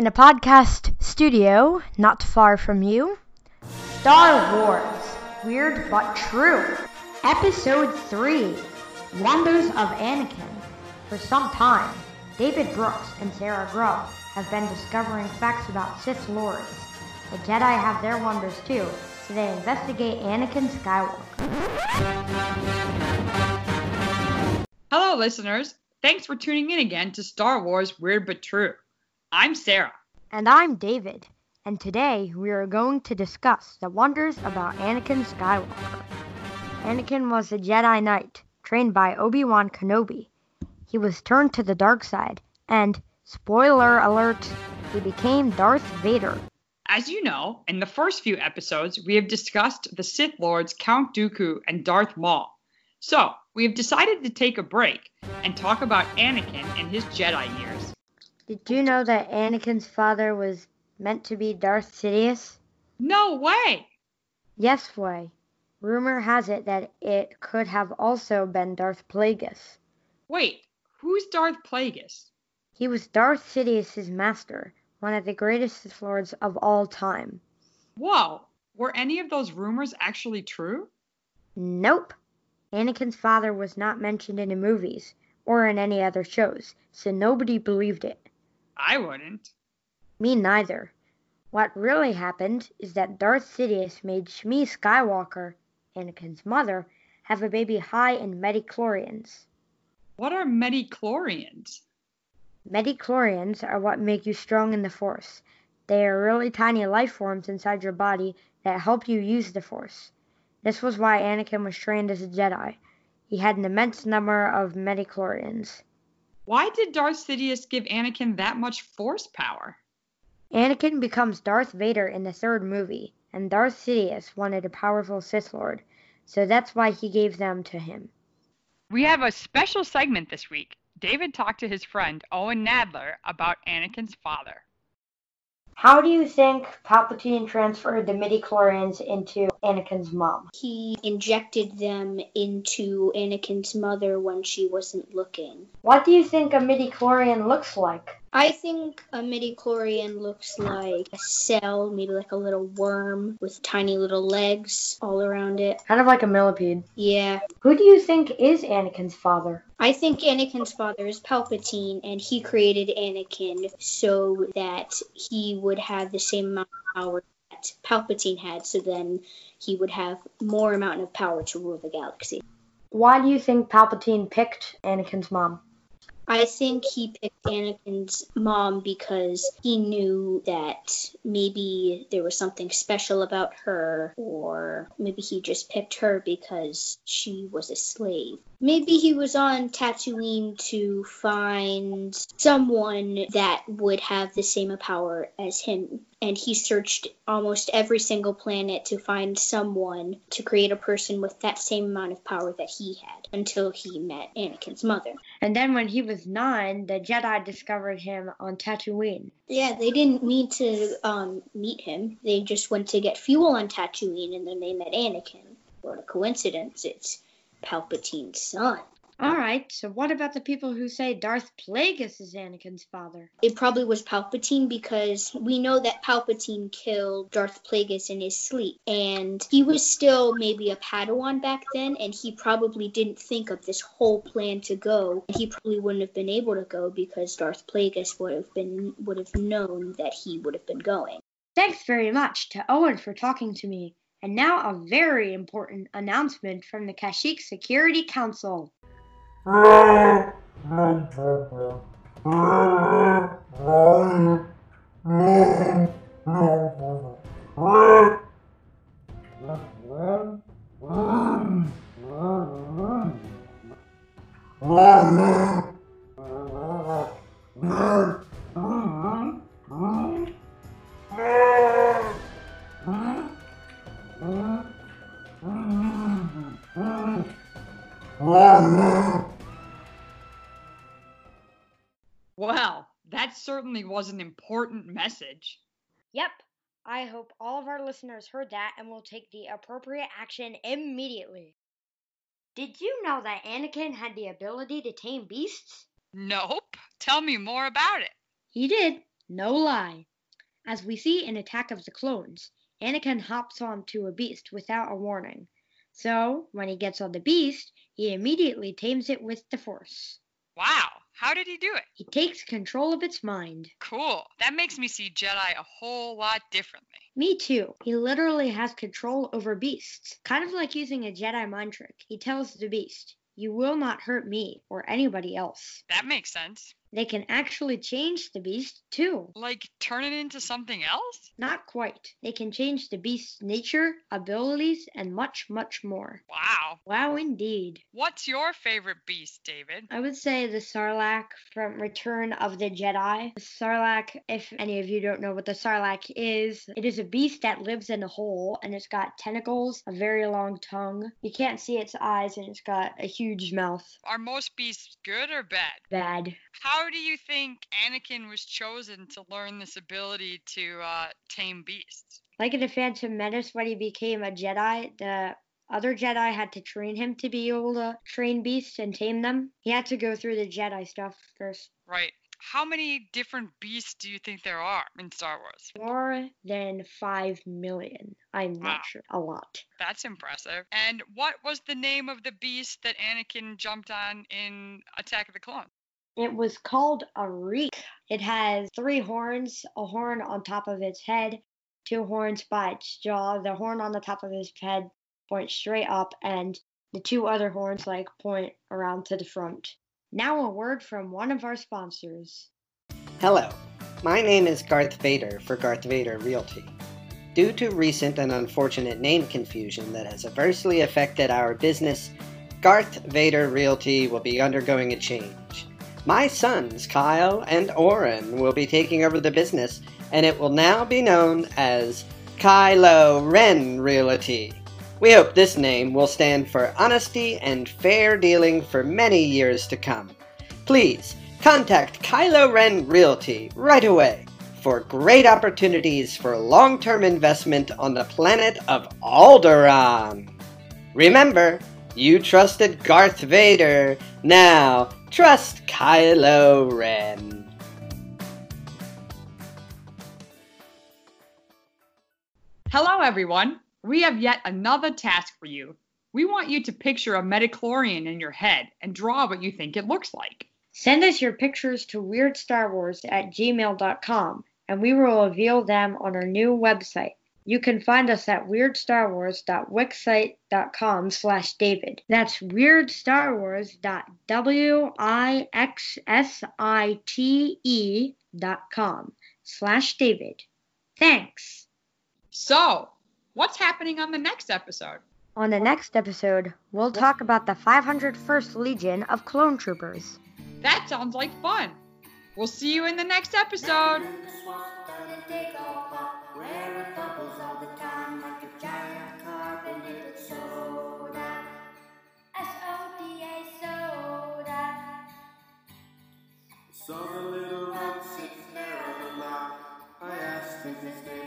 in a podcast studio not far from you. Star Wars Weird but True. Episode 3 Wonders of Anakin. For some time, David Brooks and Sarah Grubb have been discovering facts about Sith Lords. The Jedi have their wonders too, so they investigate Anakin Skywalker. Hello, listeners. Thanks for tuning in again to Star Wars Weird But True. I'm Sarah. And I'm David, and today we are going to discuss the wonders about Anakin Skywalker. Anakin was a Jedi Knight, trained by Obi Wan Kenobi. He was turned to the dark side, and, spoiler alert, he became Darth Vader. As you know, in the first few episodes, we have discussed the Sith Lords Count Dooku and Darth Maul. So, we have decided to take a break and talk about Anakin and his Jedi years. Did you know that Anakin's father was meant to be Darth Sidious? No way! Yes, way. Rumor has it that it could have also been Darth Plagueis. Wait, who's Darth Plagueis? He was Darth Sidious's master, one of the greatest Sith Lords of all time. Whoa, were any of those rumors actually true? Nope. Anakin's father was not mentioned in the movies or in any other shows, so nobody believed it. I wouldn't. Me neither. What really happened is that Darth Sidious made Shmi Skywalker, Anakin's mother, have a baby high in midichlorians. What are midichlorians? Midichlorians are what make you strong in the Force. They are really tiny life forms inside your body that help you use the Force. This was why Anakin was trained as a Jedi. He had an immense number of midichlorians. Why did Darth Sidious give Anakin that much force power? Anakin becomes Darth Vader in the third movie, and Darth Sidious wanted a powerful Sith Lord, so that's why he gave them to him. We have a special segment this week. David talked to his friend Owen Nadler about Anakin's father. How do you think Palpatine transferred the midichlorians into Anakin's mom? He injected them into Anakin's mother when she wasn't looking. What do you think a midichlorian looks like? I think a midichlorian looks like a cell, maybe like a little worm with tiny little legs all around it. Kind of like a millipede. Yeah. Who do you think is Anakin's father? I think Anakin's father is Palpatine, and he created Anakin so that he would have the same amount of power that Palpatine had, so then he would have more amount of power to rule the galaxy. Why do you think Palpatine picked Anakin's mom? I think he picked Anakin's mom because he knew that maybe there was something special about her, or maybe he just picked her because she was a slave. Maybe he was on Tatooine to find someone that would have the same power as him. And he searched almost every single planet to find someone to create a person with that same amount of power that he had until he met Anakin's mother. And then when he was nine, the Jedi discovered him on Tatooine. Yeah, they didn't mean to um, meet him. They just went to get fuel on Tatooine and then they met Anakin. What a coincidence. It's Palpatine's son. All right, so what about the people who say Darth Plagueis is Anakin's father? It probably was Palpatine because we know that Palpatine killed Darth Plagueis in his sleep. And he was still maybe a Padawan back then, and he probably didn't think of this whole plan to go. He probably wouldn't have been able to go because Darth Plagueis would have been would have known that he would have been going. Thanks very much to Owen for talking to me. And now a very important announcement from the Kashyyyk Security Council. Oh, Well, that certainly was an important message. Yep. I hope all of our listeners heard that and will take the appropriate action immediately. Did you know that Anakin had the ability to tame beasts? Nope. Tell me more about it. He did. No lie. As we see in Attack of the Clones, Anakin hops onto a beast without a warning. So, when he gets on the beast, he immediately tames it with the Force. Wow. How did he do it? He takes control of its mind. Cool. That makes me see Jedi a whole lot differently. Me too. He literally has control over beasts. Kind of like using a Jedi mind trick. He tells the beast, You will not hurt me or anybody else. That makes sense. They can actually change the beast too. Like turn it into something else? Not quite. They can change the beast's nature, abilities, and much, much more. Wow. Wow, indeed. What's your favorite beast, David? I would say the Sarlacc from Return of the Jedi. The Sarlacc, if any of you don't know what the Sarlacc is, it is a beast that lives in a hole and it's got tentacles, a very long tongue. You can't see its eyes and it's got a huge mouth. Are most beasts good or bad? Bad. How do you think Anakin was chosen to learn this ability to uh, tame beasts? Like in the Phantom Menace, when he became a Jedi, the other Jedi had to train him to be able to train beasts and tame them. He had to go through the Jedi stuff first. Right. How many different beasts do you think there are in Star Wars? More than 5 million. I'm Wow. not sure. A lot. That's impressive. And what was the name of the beast that Anakin jumped on in Attack of the Clones? It was called a reek. It has three horns, a horn on top of its head, two horns by its jaw. The horn on the top of its head points straight up, and the two other horns like point around to the front. Now a word from one of our sponsors. Hello, my name is Garth Vader for Garth Vader Realty. Due to recent and unfortunate name confusion that has adversely affected our business, Garth Vader Realty will be undergoing a change. My sons, Kyle and Oren, will be taking over the business, and it will now be known as Kylo Ren Realty. We hope this name will stand for honesty and fair dealing for many years to come. Please contact Kylo Ren Realty right away for great opportunities for long term investment on the planet of Alderaan. Remember, you trusted Garth Vader. Now, trust Kylo Ren. Hello, everyone. We have yet another task for you. We want you to picture a midichlorian in your head and draw what you think it looks like. Send us your pictures to weirdstarwars at gmail.com and we will reveal them on our new website. You can find us at weirdStarWars.wixsite.com slash David. That's weirdStarWars.wixsite.com slash David. Thanks. So, what's happening on the next episode? On the next episode, we'll talk about the 501st Legion of Clone Troopers. That sounds like fun. We'll see you in the next episode. So the little one sits there on the lawn. I asked him his name.